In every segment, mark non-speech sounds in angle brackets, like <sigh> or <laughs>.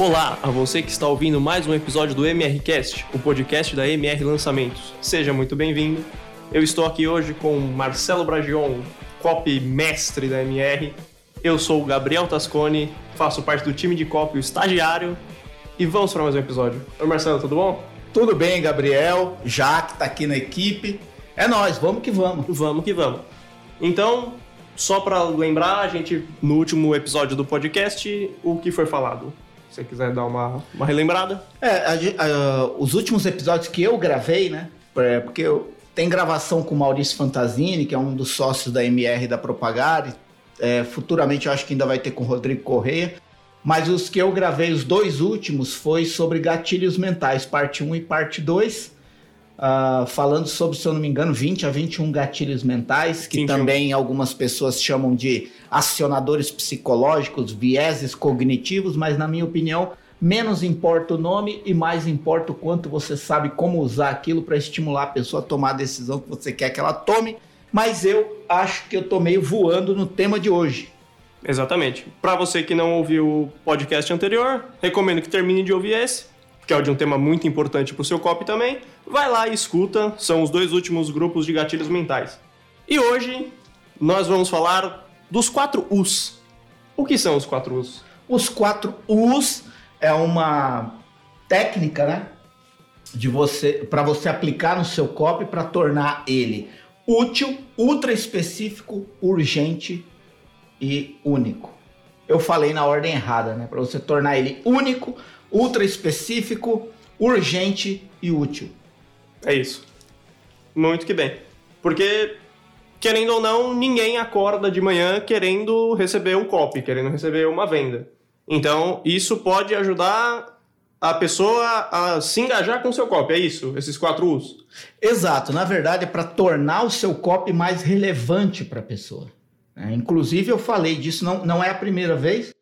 Olá a você que está ouvindo mais um episódio do MRCast, o podcast da MR Lançamentos. Seja muito bem-vindo. Eu estou aqui hoje com Marcelo Bragion, copy mestre da MR. Eu sou o Gabriel Tascone, faço parte do time de copy, o estagiário. E vamos para mais um episódio. Oi Marcelo, tudo bom? Tudo bem, Gabriel? Jaque está aqui na equipe. É nós, vamos que vamos. Vamos que vamos. Então, só para lembrar, a gente, no último episódio do podcast, o que foi falado? Se você quiser dar uma, uma relembrada. É, a, a, os últimos episódios que eu gravei, né? É, porque eu, tem gravação com o Maurício Fantasini, que é um dos sócios da MR da Propagare. É, futuramente eu acho que ainda vai ter com o Rodrigo Correia. Mas os que eu gravei, os dois últimos, foi sobre gatilhos mentais, parte 1 e parte 2 uh, falando sobre, se eu não me engano, 20 a 21 gatilhos mentais, que 21. também algumas pessoas chamam de acionadores psicológicos, vieses cognitivos, mas na minha opinião, menos importa o nome e mais importa o quanto você sabe como usar aquilo para estimular a pessoa a tomar a decisão que você quer que ela tome. Mas eu acho que eu tô meio voando no tema de hoje. Exatamente. Para você que não ouviu o podcast anterior, recomendo que termine de ouvir esse que é de um tema muito importante para o seu copy também, vai lá e escuta, são os dois últimos grupos de gatilhos mentais. E hoje nós vamos falar dos quatro U's. O que são os quatro U's? Os quatro U's é uma técnica, né? De você, para você aplicar no seu copy para tornar ele útil, ultra específico, urgente e único. Eu falei na ordem errada, né? Para você tornar ele único, ultra específico, urgente e útil. É isso. Muito que bem. Porque, querendo ou não, ninguém acorda de manhã querendo receber um copy, querendo receber uma venda. Então, isso pode ajudar a pessoa a se engajar com o seu copy, é isso? Esses quatro usos? Exato. Na verdade, é para tornar o seu copy mais relevante para a pessoa. É, inclusive, eu falei disso, não, não é a primeira vez.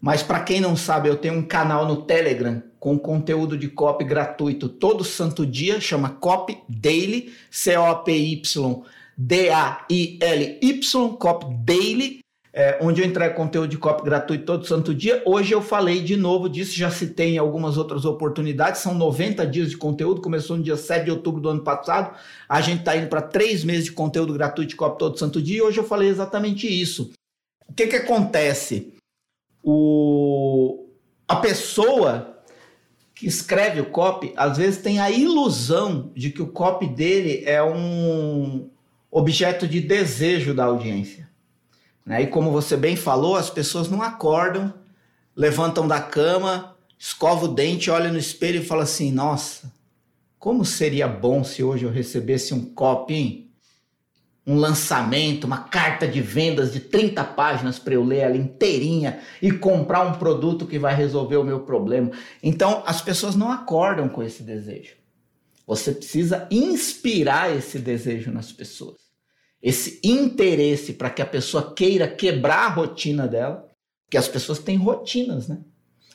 Mas para quem não sabe, eu tenho um canal no Telegram com conteúdo de copy gratuito todo santo dia, chama Copy Daily, C-O-P-Y D-A-I-L-Y, Copy Daily, é, onde eu entrego conteúdo de copy gratuito todo santo dia. Hoje eu falei de novo disso, já citei em algumas outras oportunidades, são 90 dias de conteúdo, começou no dia 7 de outubro do ano passado, a gente está indo para três meses de conteúdo gratuito de copy todo santo dia, e hoje eu falei exatamente isso. O que que acontece? o, a pessoa que escreve o copy, às vezes tem a ilusão de que o copy dele é um objeto de desejo da audiência. Né? E como você bem falou, as pessoas não acordam, levantam da cama, escovam o dente, olham no espelho e falam assim: nossa, como seria bom se hoje eu recebesse um hein? um lançamento, uma carta de vendas de 30 páginas para eu ler ela inteirinha e comprar um produto que vai resolver o meu problema. Então, as pessoas não acordam com esse desejo. Você precisa inspirar esse desejo nas pessoas. Esse interesse para que a pessoa queira quebrar a rotina dela, porque as pessoas têm rotinas, né?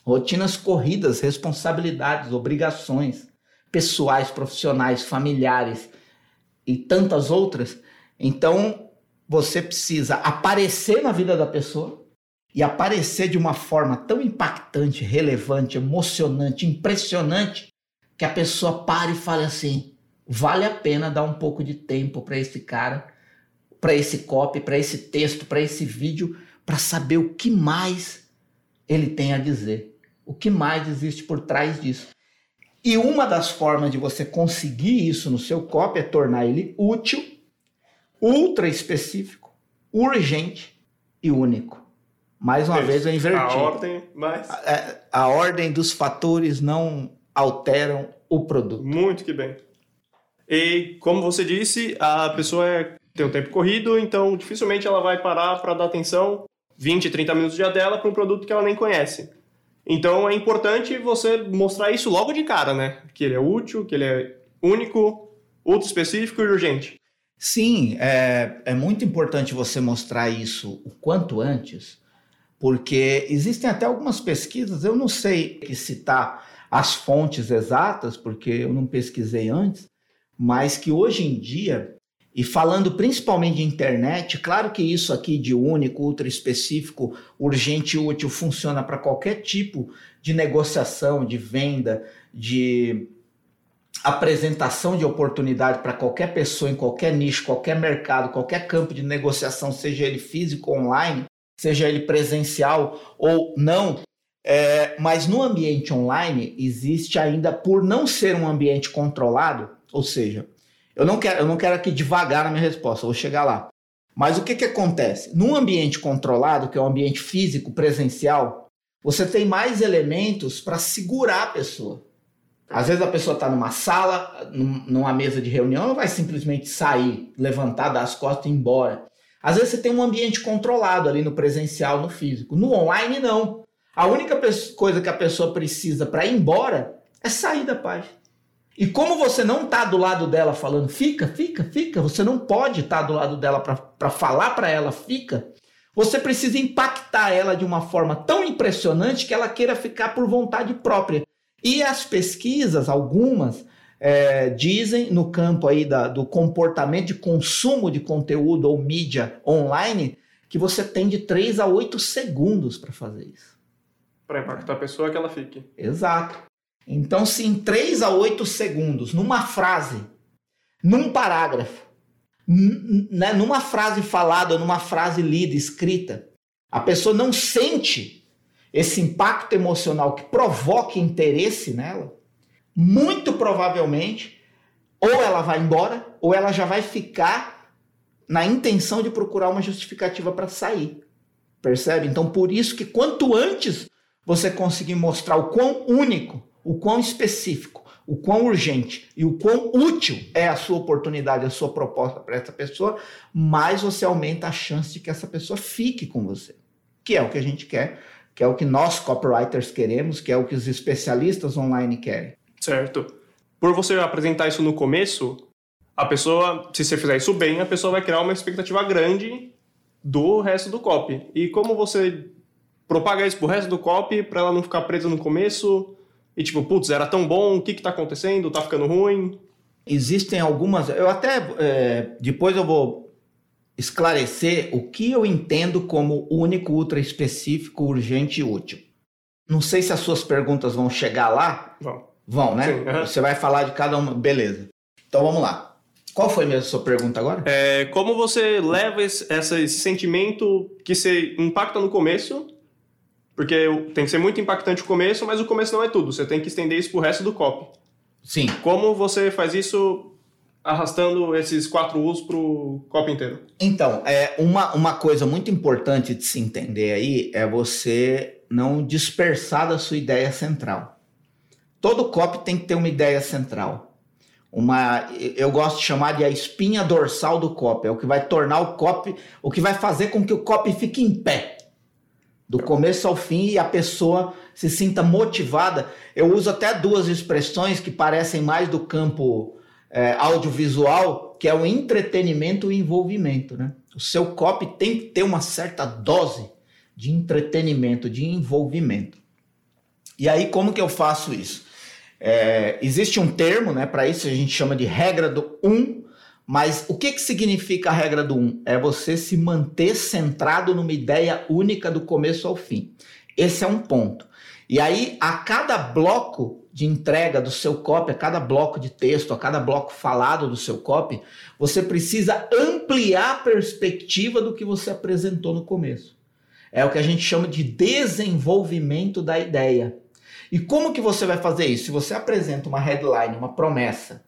Rotinas corridas, responsabilidades, obrigações pessoais, profissionais, familiares e tantas outras então, você precisa aparecer na vida da pessoa e aparecer de uma forma tão impactante, relevante, emocionante, impressionante, que a pessoa pare e fale assim: vale a pena dar um pouco de tempo para esse cara, para esse copy, para esse texto, para esse vídeo, para saber o que mais ele tem a dizer, o que mais existe por trás disso. E uma das formas de você conseguir isso no seu copy é tornar ele útil ultra específico, urgente e único. Mais uma vez eu inverti. A ordem, mas... A, é, a, ordem dos fatores não alteram o produto. Muito que bem. E como você disse, a pessoa é, tem um tempo corrido, então dificilmente ela vai parar para dar atenção 20, 30 minutos do dia dela para um produto que ela nem conhece. Então é importante você mostrar isso logo de cara, né? Que ele é útil, que ele é único, ultra específico e urgente. Sim, é, é muito importante você mostrar isso o quanto antes, porque existem até algumas pesquisas, eu não sei citar as fontes exatas, porque eu não pesquisei antes, mas que hoje em dia E falando principalmente de internet, claro que isso aqui de único, ultra específico, urgente e útil funciona para qualquer tipo de negociação, de venda, de apresentação de oportunidade para qualquer pessoa em qualquer nicho, qualquer mercado, qualquer campo de negociação, seja ele físico online, seja ele presencial ou não. É, mas no ambiente online existe ainda, por não ser um ambiente controlado, ou seja, eu não quero, eu não quero aqui devagar na minha resposta, vou chegar lá. Mas o que, que acontece? Num ambiente controlado, que é um ambiente físico, presencial, você tem mais elementos para segurar a pessoa. Às vezes a pessoa está numa sala, numa mesa de reunião, não vai simplesmente sair, levantar, dar as costas e ir embora. Às vezes você tem um ambiente controlado ali no presencial, no físico. No online, não. A única coisa que a pessoa precisa para ir embora é sair da página. E como você não está do lado dela falando fica, fica, fica, você não pode estar tá do lado dela para falar para ela fica, você precisa impactar ela de uma forma tão impressionante que ela queira ficar por vontade própria. E as pesquisas, algumas, é, dizem no campo aí da, do comportamento de consumo de conteúdo ou mídia online que você tem de 3 a 8 segundos para fazer isso. Para impactar a pessoa que ela fique. Exato. Então, se em 3 a 8 segundos, numa frase, num parágrafo, né, numa frase falada, numa frase lida, escrita, a pessoa não sente esse impacto emocional que provoque interesse nela, muito provavelmente, ou ela vai embora, ou ela já vai ficar na intenção de procurar uma justificativa para sair. Percebe? Então, por isso que quanto antes você conseguir mostrar o quão único, o quão específico, o quão urgente e o quão útil é a sua oportunidade, a sua proposta para essa pessoa, mais você aumenta a chance de que essa pessoa fique com você. Que é o que a gente quer, que é o que nós copywriters queremos, que é o que os especialistas online querem. Certo. Por você apresentar isso no começo, a pessoa, se você fizer isso bem, a pessoa vai criar uma expectativa grande do resto do copy. E como você propaga isso pro resto do copy para ela não ficar presa no começo e tipo, putz, era tão bom, o que que tá acontecendo? Tá ficando ruim? Existem algumas, eu até é, depois eu vou esclarecer o que eu entendo como único, ultra específico, urgente e útil. Não sei se as suas perguntas vão chegar lá. Vão. Vão, né? Sim, uhum. Você vai falar de cada uma. Beleza. Então vamos lá. Qual foi mesmo a sua pergunta agora? É, como você leva esse, esse sentimento que você impacta no começo, porque tem que ser muito impactante o começo, mas o começo não é tudo. Você tem que estender isso pro resto do copy. Sim. Como você faz isso arrastando esses quatro usos pro copy inteiro? Então, é uma, uma coisa muito importante de se entender aí é você não dispersar da sua ideia central. Todo copy tem que ter uma ideia central. Uma, eu gosto de chamar de a espinha dorsal do copy, é o que vai tornar o copy, o que vai fazer com que o copy fique em pé, do começo ao fim e a pessoa se sinta motivada. Eu uso até duas expressões que parecem mais do campo é, audiovisual, que é o entretenimento e envolvimento. Né? O seu copy tem que ter uma certa dose de entretenimento, de envolvimento. E aí, como que eu faço isso? É, existe um termo, né? Para isso a gente chama de regra do um. Mas o que, que significa a regra do um? É você se manter centrado numa ideia única do começo ao fim. Esse é um ponto. E aí, a cada bloco de entrega do seu copy, a cada bloco de texto, a cada bloco falado do seu copy, você precisa ampliar a perspectiva do que você apresentou no começo. É o que a gente chama de desenvolvimento da ideia. E como que você vai fazer isso? Se você apresenta uma headline, uma promessa,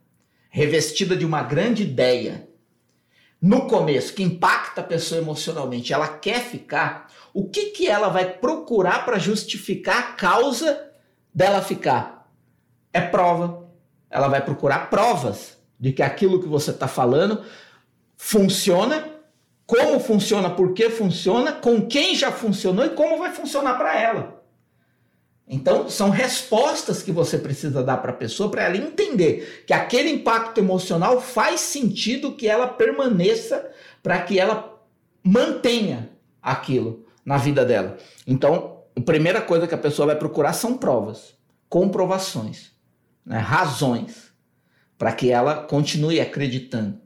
revestida de uma grande ideia, no começo, que impacta a pessoa emocionalmente, ela quer ficar, o que, que ela vai procurar para justificar a causa dela ficar? É prova. Ela vai procurar provas de que aquilo que você está falando funciona, como funciona, por que funciona, com quem já funcionou e como vai funcionar para ela. Então, são respostas que você precisa dar para a pessoa para ela entender que aquele impacto emocional faz sentido que ela permaneça para que ela mantenha aquilo na vida dela. Então, a primeira coisa que a pessoa vai procurar são provas, comprovações, né, razões, para que ela continue acreditando.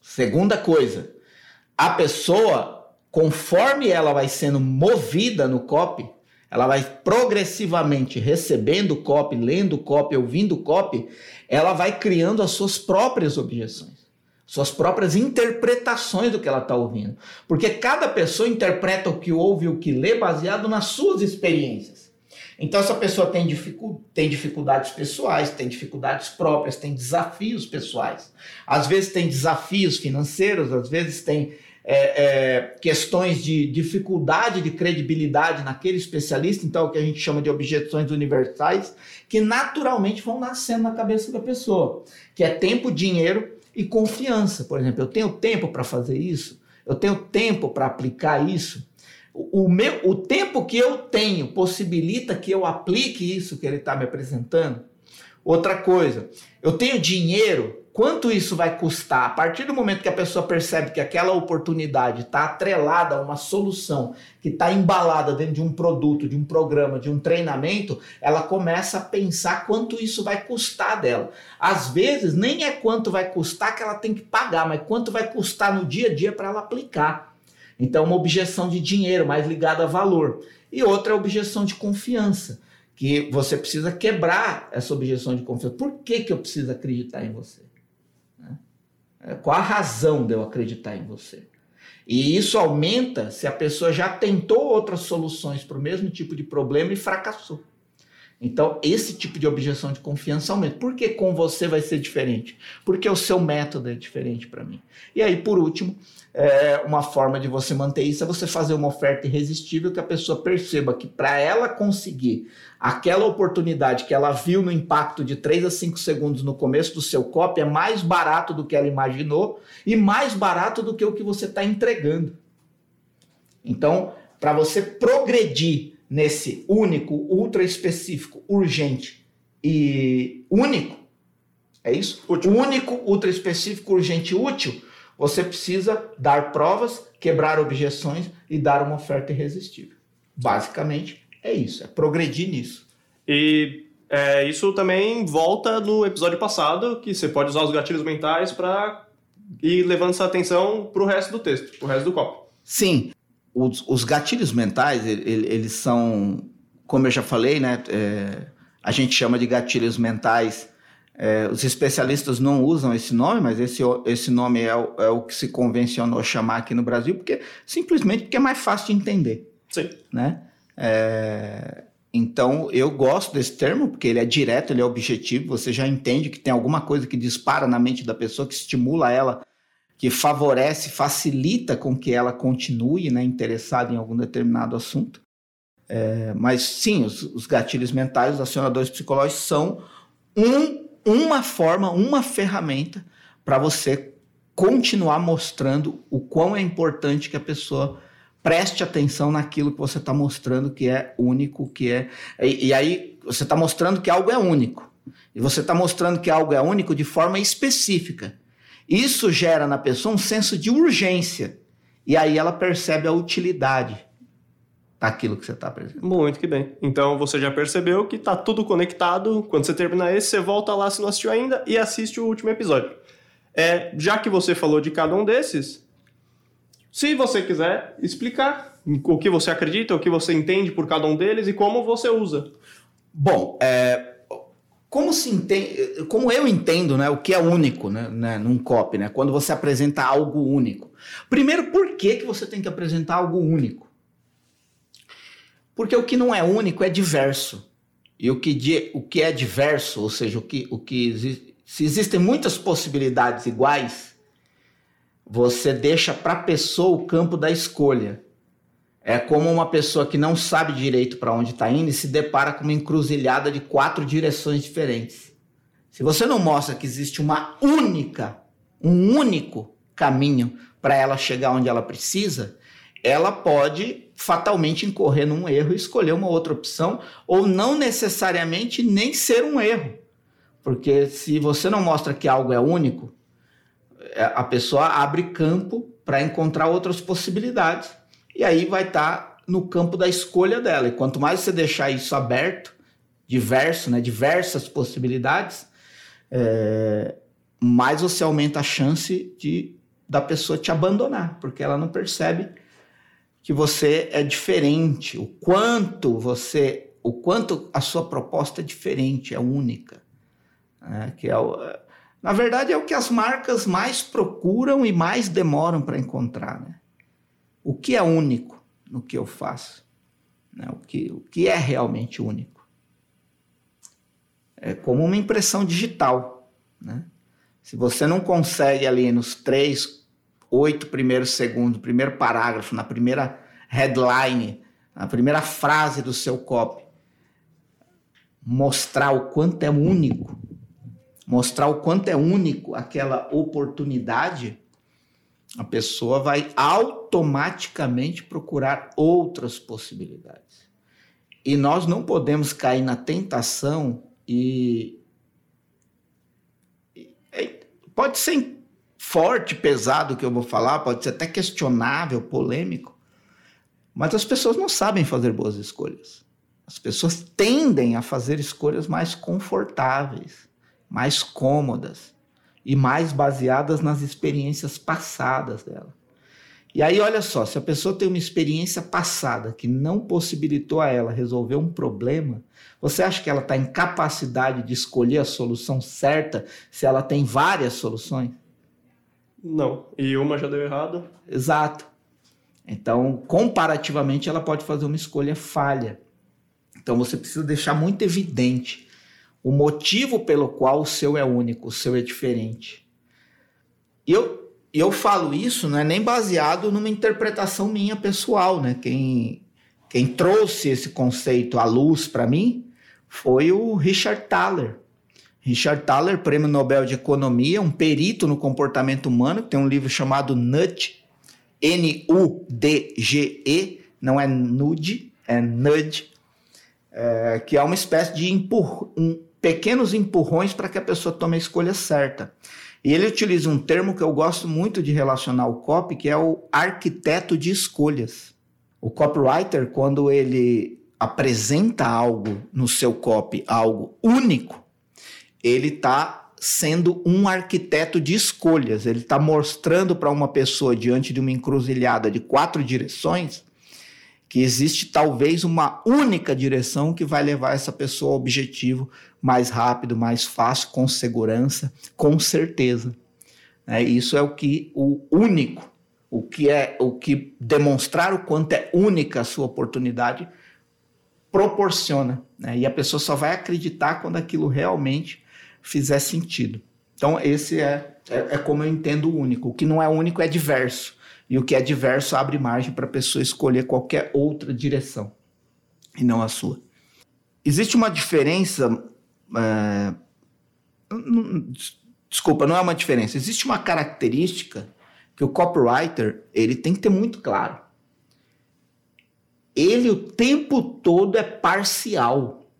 Segunda coisa, a pessoa, conforme ela vai sendo movida no copy, ela vai progressivamente recebendo copy, lendo copy, ouvindo copy, ela vai criando as suas próprias objeções, suas próprias interpretações do que ela está ouvindo. Porque cada pessoa interpreta o que ouve e o que lê baseado nas suas experiências. Então, essa pessoa tem, dificu tem dificuldades pessoais, tem dificuldades próprias, tem desafios pessoais. Às vezes tem desafios financeiros, às vezes tem é, é, questões de dificuldade de credibilidade naquele especialista, então o que a gente chama de objeções universais, que naturalmente vão nascendo na cabeça da pessoa, que é tempo, dinheiro e confiança. Por exemplo, eu tenho tempo para fazer isso, eu tenho tempo para aplicar isso. O, meu, o tempo que eu tenho possibilita que eu aplique isso que ele está me apresentando. Outra coisa, eu tenho dinheiro Quanto isso vai custar? A partir do momento que a pessoa percebe que aquela oportunidade está atrelada a uma solução, que está embalada dentro de um produto, de um programa, de um treinamento, ela começa a pensar quanto isso vai custar dela. Às vezes, nem é quanto vai custar que ela tem que pagar, mas quanto vai custar no dia a dia para ela aplicar. Então, uma objeção de dinheiro mais ligada a valor. E outra é objeção de confiança, que você precisa quebrar essa objeção de confiança. Por que, que eu preciso acreditar em você? É, qual a razão de eu acreditar em você? E isso aumenta se a pessoa já tentou outras soluções para o mesmo tipo de problema e fracassou. Então, esse tipo de objeção de confiança aumenta. Por que com você vai ser diferente? Porque o seu método é diferente para mim. E aí, por último, é, uma forma de você manter isso é você fazer uma oferta irresistível que a pessoa perceba que para ela conseguir aquela oportunidade que ela viu no impacto de 3 a 5 segundos no começo do seu copy é mais barato do que ela imaginou e mais barato do que o que você está entregando. Então, para você progredir nesse único, ultra específico, urgente e único, é isso? Útil. Único, ultra específico, urgente e útil, você precisa dar provas, quebrar objeções e dar uma oferta irresistível. Basicamente, é isso, é progredir nisso. E é, isso também volta no episódio passado, que você pode usar os gatilhos mentais para ir levando essa atenção para o resto do texto, para o resto do copo. Sim, os, os gatilhos mentais, eles são, como eu já falei, né? É, a gente chama de gatilhos mentais. É, os especialistas não usam esse nome, mas esse, esse nome é o, é o que se convencionou chamar aqui no Brasil, porque simplesmente porque é mais fácil de entender. Sim. Né? É, então, eu gosto desse termo, porque ele é direto, ele é objetivo, você já entende que tem alguma coisa que dispara na mente da pessoa, que estimula ela, que favorece, facilita com que ela continue né, interessada em algum determinado assunto. É, mas sim, os, os, gatilhos mentais, os acionadores psicológicos são um, uma forma, uma ferramenta para você continuar mostrando o quão é importante que a pessoa preste atenção naquilo que você está mostrando que é único, que é. E, e aí você está mostrando que algo é único. E você está mostrando que algo é único de forma específica. Isso gera na pessoa um senso de urgência. E aí ela percebe a utilidade daquilo que você está apresentando. Muito que bem. Então você já percebeu que está tudo conectado. Quando você terminar esse, você volta lá se não assistiu ainda e assiste o último episódio. É, já que você falou de cada um desses, se você quiser explicar o que você acredita, o que você entende por cada um deles e como você usa. Bom, é, como, se entende, como eu entendo né, o que é único né, né, num copy, né, quando você apresenta algo único? Primeiro, por que, que você tem que apresentar algo único? Porque o que não é único é diverso. E o que, o que é diverso, ou seja, o que, o que se existem muitas possibilidades iguais, você deixa para a pessoa o campo da escolha. É como uma pessoa que não sabe direito para onde está indo e se depara com uma encruzilhada de quatro direções diferentes. Se você não mostra que existe uma única, um único caminho para ela chegar onde ela precisa, ela pode fatalmente incorrer num erro e escolher uma outra opção, ou não necessariamente nem ser um erro. Porque se você não mostra que algo é único, é, a pessoa abre campo para encontrar outras possibilidades. E aí vai estar tá no campo da escolha dela. E quanto mais você deixar isso aberto, diverso, né, diversas possibilidades, é, mais você aumenta a chance de da pessoa te abandonar, porque ela não percebe que você é diferente, o quanto você, o quanto a sua proposta é diferente, é única, né? que é o, na verdade é o que as marcas mais procuram e mais demoram para encontrar, né? O que é único no que eu faço, né? o, que, o que é realmente único? É como uma impressão digital, né? Se você não consegue ali nos três, oito primeiros segundos, primeiro parágrafo, na primeira headline, na primeira frase do seu copy, mostrar o quanto é único, mostrar o quanto é único aquela oportunidade, a pessoa vai automaticamente procurar outras possibilidades. E nós não podemos cair na tentação e. Pode ser forte, pesado que eu vou falar, pode ser até questionável, polêmico, mas as pessoas não sabem fazer boas escolhas. As pessoas tendem a fazer escolhas mais confortáveis, mais cômodas e mais baseadas nas experiências passadas dela. E aí, olha só, se a pessoa tem uma experiência passada que não possibilitou a ela resolver um problema, você acha que ela está em capacidade de escolher a solução certa se ela tem várias soluções? Não. E uma já deu errado? Exato. Então, comparativamente, ela pode fazer uma escolha falha. Então, você precisa deixar muito evidente o motivo pelo qual o seu é único, o seu é diferente. Eu, eu falo isso não é nem baseado numa interpretação minha pessoal, né? Quem, quem trouxe esse conceito à luz para mim foi o Richard Thaler. Richard Thaler, prêmio Nobel de Economia, um perito no comportamento humano, tem um livro chamado Nudge, N-U-D-G-E, não é nude, é nudge, é, que é uma espécie de empur um, pequenos empurrões para que a pessoa tome a escolha certa. E ele utiliza um termo que eu gosto muito de relacionar ao copy, que é o arquiteto de escolhas. O copywriter, quando ele apresenta algo no seu copy, algo único, ele está sendo um arquiteto de escolhas. Ele está mostrando para uma pessoa diante de uma encruzilhada de quatro direções que existe talvez uma única direção que vai levar essa pessoa ao objetivo mais rápido, mais fácil, com segurança, com certeza. É, isso é o que o único, o que é o que demonstrar o quanto é única a sua oportunidade proporciona. Né? E a pessoa só vai acreditar quando aquilo realmente fizer sentido. Então, esse é, é, é, como eu entendo o único. O que não é único é diverso. E o que é diverso abre margem para a pessoa escolher qualquer outra direção e não a sua. Existe uma diferença. É, desculpa, não é uma diferença. Existe uma característica que o copywriter ele tem que ter muito claro. Ele o tempo todo é parcial,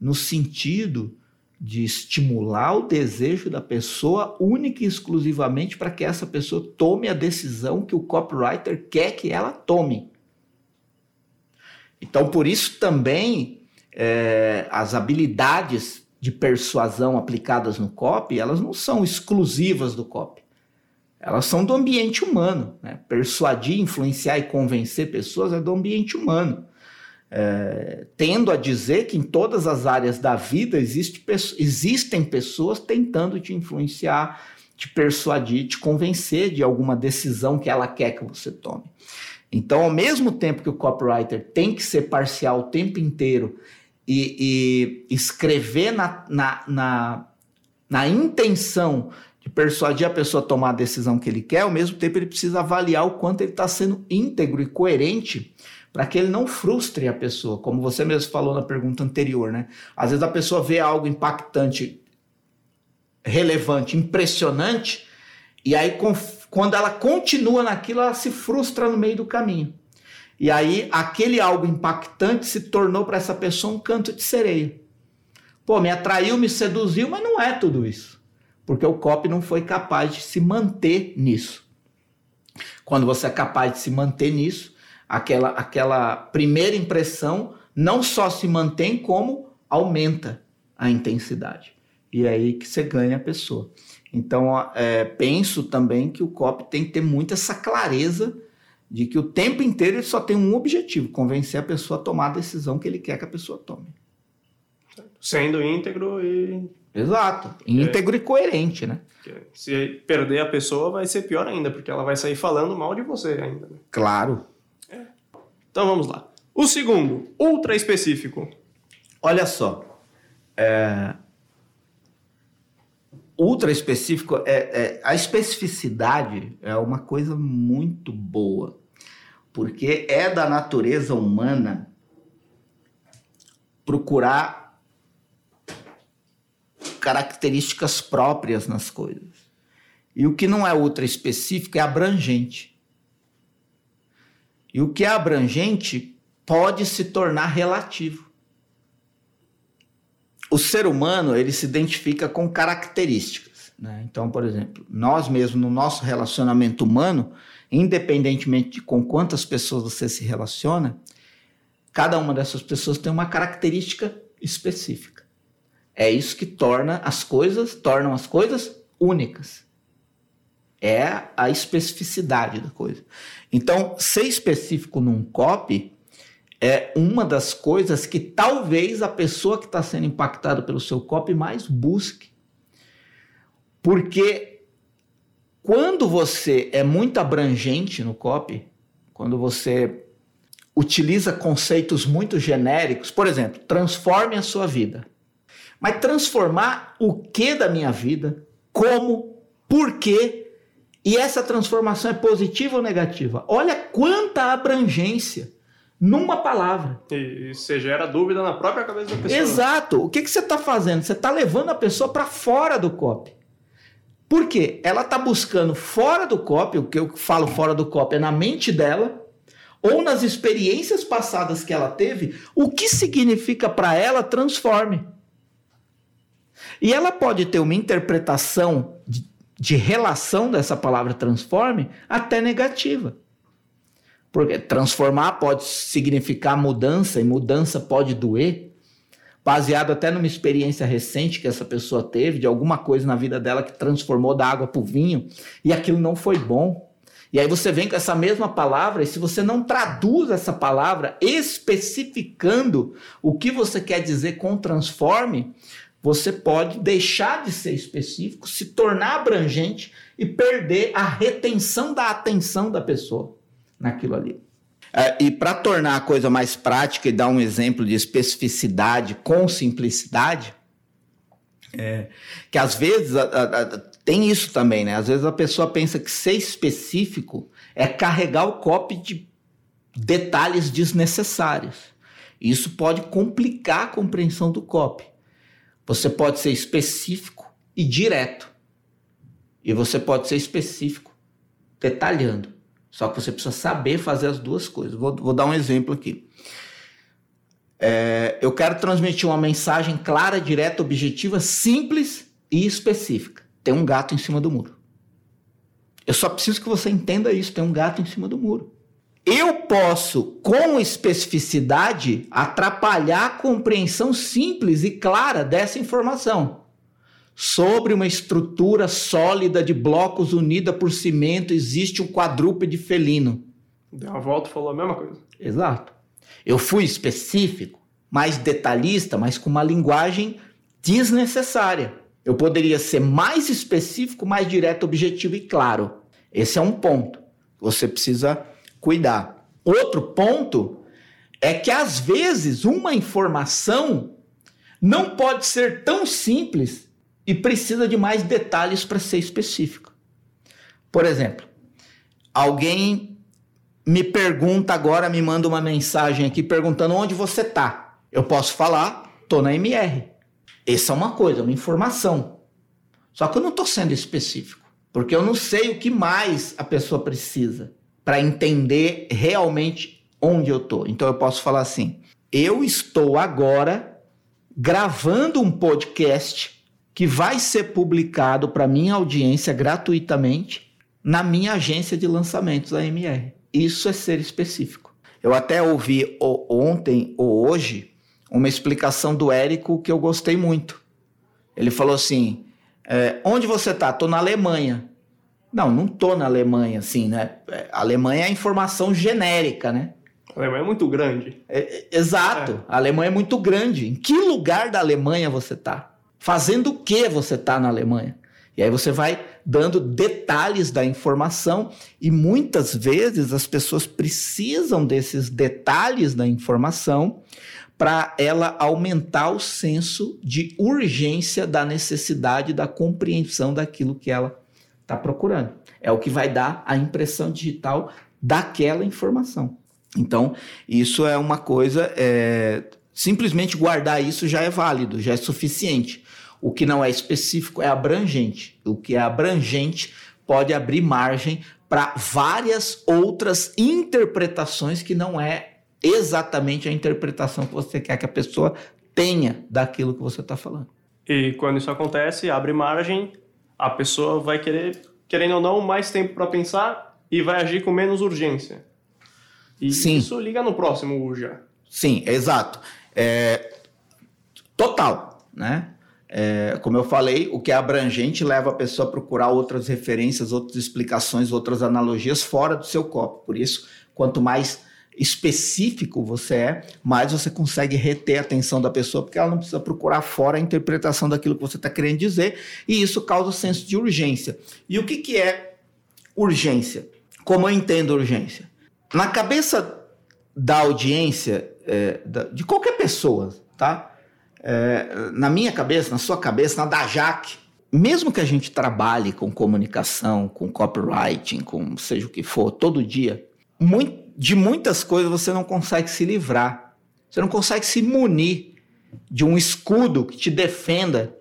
no sentido de estimular o desejo da pessoa única e exclusivamente para que essa pessoa tome a decisão que o copywriter quer que ela tome. Então, por isso também é, as habilidades de persuasão aplicadas no copy, elas não são exclusivas do copy. Elas são do ambiente humano. Né? Persuadir, influenciar e convencer pessoas é do ambiente humano é, tendo a dizer que em todas as áreas da vida existe, existem pessoas tentando te influenciar, te persuadir, te convencer de alguma decisão que ela quer que você tome. Então, ao mesmo tempo que o copywriter tem que ser parcial o tempo inteiro e, e escrever na, na, na, na intenção de persuadir a pessoa a tomar a decisão que ele quer, ao mesmo tempo ele precisa avaliar o quanto ele está sendo íntegro e coerente para que ele não frustre a pessoa, como você mesmo falou na pergunta anterior, né? Às vezes a pessoa vê algo impactante, relevante, impressionante, e aí quando ela continua naquilo, ela se frustra no meio do caminho. E aí aquele algo impactante se tornou para essa pessoa um canto de sereia. Pô, me atraiu, me seduziu, mas não é tudo isso. Porque o copy não foi capaz de se manter nisso. Quando você é capaz de se manter nisso, aquela, aquela primeira impressão não só se mantém, como aumenta a intensidade. E é aí que você ganha a pessoa. Então, é, penso também que o COP tem que ter muito essa clareza de que o tempo inteiro ele só tem um objetivo: convencer a pessoa a tomar a decisão que ele quer que a pessoa tome. Sendo íntegro e. Exato. Íntegro é. e coerente, né? Se perder a pessoa, vai ser pior ainda, porque ela vai sair falando mal de você ainda. Né? Claro. Então vamos lá. O segundo, ultra específico. Olha só. É... Ultra específico, é, é, a especificidade é uma coisa muito boa, porque é da natureza humana procurar características próprias nas coisas. E o que não é ultra específico é abrangente. E o que é abrangente pode se tornar relativo o ser humano ele se identifica com características. Né? Então, por exemplo, nós mesmos no nosso relacionamento humano, independentemente de com quantas pessoas você se relaciona, cada uma dessas pessoas tem uma característica específica. É isso que torna as coisas, tornam as coisas únicas. É a especificidade da coisa. Então, ser específico num copy é uma das coisas que talvez a pessoa que está sendo impactada pelo seu copy mais busque. Porque quando você é muito abrangente no copy, quando você utiliza conceitos muito genéricos, por exemplo, transforme a sua vida. Mas transformar o que da minha vida? Como? Por quê? E essa transformação é positiva ou negativa? Olha quanta abrangência numa palavra. E, você gera dúvida na própria cabeça da pessoa. Exato. O que, que você está fazendo? Você está levando a pessoa para fora do copy. Por quê? Ela está buscando fora do copy, o que eu falo fora do copy é na mente dela, ou nas experiências passadas que ela teve, o que significa para ela transforme. E ela pode ter uma interpretação de, de relação dessa palavra transforme até negativa. Porque transformar pode significar mudança e mudança pode doer, baseado até numa experiência recente que essa pessoa teve, de alguma coisa na vida dela que transformou da água para o vinho, e aquilo não foi bom. E aí você vem com essa mesma palavra, e se você não traduz essa palavra especificando o que você quer dizer com transforme, você pode deixar de ser específico, se tornar abrangente e perder a retenção da atenção da pessoa naquilo ali. É, e para tornar a coisa mais prática e dar um exemplo de especificidade com simplicidade, é, que às vezes a, a, a, tem isso também, né? Às vezes a pessoa pensa que ser específico é carregar o copy de detalhes desnecessários. Isso pode complicar a compreensão do copy. Você pode ser específico e direto. E você pode ser específico detalhando. Só que você precisa saber fazer as duas coisas. Vou, vou dar um exemplo aqui. É, eu quero transmitir uma mensagem clara, direta, objetiva, simples e específica. Tem um gato em cima do muro. Eu só preciso que você entenda isso: tem um gato em cima do muro. Eu posso, com especificidade, atrapalhar a compreensão simples e clara dessa informação Sobre uma estrutura sólida de blocos unida por cimento existe um quadrúpede felino. Deu uma volta e falou a mesma coisa. Exato. Eu fui específico, mais detalhista, mas com uma linguagem desnecessária. Eu poderia ser mais específico, mais direto, objetivo e claro. Esse é um ponto. Você precisa cuidar. Outro ponto é que às vezes uma informação não pode ser tão simples e precisa de mais detalhes para ser específico. Por exemplo, alguém me pergunta agora, me manda uma mensagem aqui perguntando onde você está. Eu posso falar, tô na MR. Essa é uma coisa, uma informação. Só que eu não estou sendo específico, porque eu não sei o que mais a pessoa precisa para entender realmente onde eu estou. Então eu posso falar assim: eu estou agora gravando um podcast que vai ser publicado para minha audiência gratuitamente na minha agência de lançamentos, a MR. Isso é ser específico. Eu até ouvi ontem ou hoje uma explicação do Érico que eu gostei muito. Ele falou assim: É, onde você está? Estou na Alemanha. Não, não estou na Alemanha, assim, né? É, a Alemanha é informação genérica, né? A Alemanha é muito grande. É, é, exato. É. A Alemanha é muito grande. Em que lugar da Alemanha você está? Fazendo o que você está na Alemanha? E aí você vai dando detalhes da informação e muitas vezes as pessoas precisam desses detalhes da informação para ela aumentar o senso de urgência da necessidade da compreensão daquilo que ela está procurando. É o que vai dar a impressão digital daquela informação. Então, isso é uma coisa. É, simplesmente guardar isso já é válido, já é suficiente. O que não é específico é abrangente. O que é abrangente pode abrir margem para várias outras interpretações que não é exatamente a interpretação que você quer que a pessoa tenha daquilo que você está falando. E quando isso acontece, abre margem, a pessoa vai querer, querendo ou não, mais tempo para pensar e vai agir com menos urgência. E Sim. isso liga no próximo já. Sim, exato. É, total, né? É, como eu falei, o que é abrangente leva a pessoa a procurar outras referências, outras explicações, outras analogias fora do seu copo. Por isso, quanto mais específico você é, mais você consegue reter a atenção da pessoa, porque ela não precisa procurar fora a interpretação daquilo que você está querendo dizer, e isso causa o senso de urgência. E o que, que é urgência? Como eu entendo urgência? Na cabeça da audiência, é, de qualquer pessoa, tá? É, na minha cabeça, na sua cabeça, na da Jaque, mesmo que a gente trabalhe com comunicação, com copywriting, com seja o que for, todo dia, muito, de muitas coisas você não consegue se livrar. Você não consegue se munir de um escudo que te defenda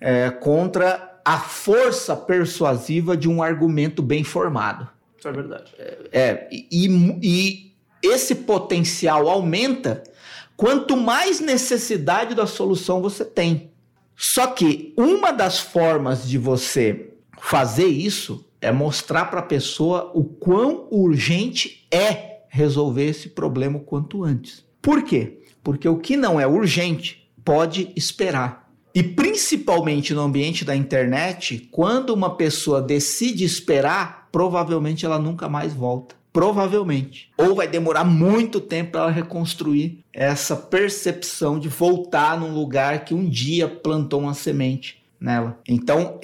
é, contra a força persuasiva de um argumento bem formado. Isso é verdade. É, é e, e esse potencial aumenta quanto mais necessidade da solução você tem. Só que uma das formas de você fazer isso é mostrar para a pessoa o quão urgente é resolver esse problema o quanto antes. Por quê? Porque o que não é urgente pode esperar. E principalmente no ambiente da internet, quando uma pessoa decide esperar, provavelmente ela nunca mais volta. Provavelmente. Ou vai demorar muito tempo para ela reconstruir essa percepção de voltar num lugar que um dia plantou uma semente nela. Então,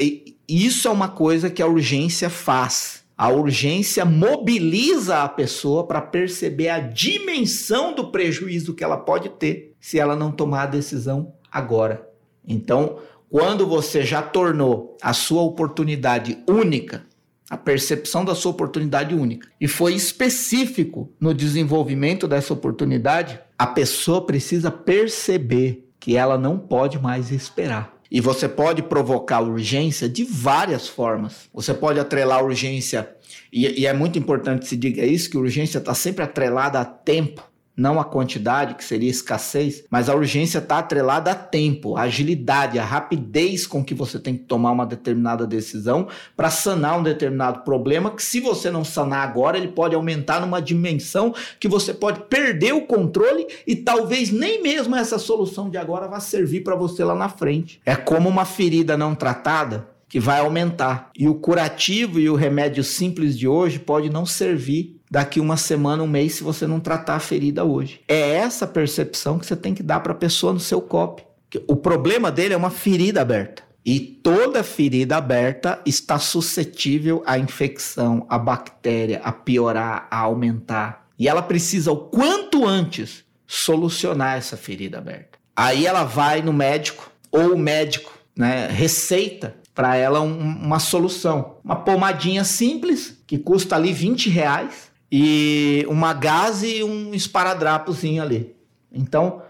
isso é uma coisa que a urgência faz. A urgência mobiliza a pessoa para perceber a dimensão do prejuízo que ela pode ter se ela não tomar a decisão agora. Então, quando você já tornou a sua oportunidade única, a percepção da sua oportunidade única e foi específico no desenvolvimento dessa oportunidade, a pessoa precisa perceber que ela não pode mais esperar. E você pode provocar urgência de várias formas. Você pode atrelar urgência, e, e é muito importante se diga isso, que urgência está sempre atrelada a tempo não a quantidade, que seria escassez, mas a urgência está atrelada a tempo, a agilidade, a rapidez com que você tem que tomar uma determinada decisão para sanar um determinado problema, que se você não sanar agora, ele pode aumentar numa dimensão que você pode perder o controle e talvez nem mesmo essa solução de agora vá servir para você lá na frente. É como uma ferida não tratada que vai aumentar. E o curativo e o remédio simples de hoje pode não servir daqui uma semana, um mês, se você não tratar a ferida hoje. É essa percepção que você tem que dar para a pessoa no seu copo. O problema dele é uma ferida aberta. E toda ferida aberta está suscetível à infecção, à bactéria, a piorar, a aumentar. E ela precisa, o quanto antes, solucionar essa ferida aberta. Aí ela vai no médico, ou o médico né, receita para ela um, uma solução. Uma pomadinha simples, que custa ali 20 reais, e uma gás e um esparadrapozinho ali. Então,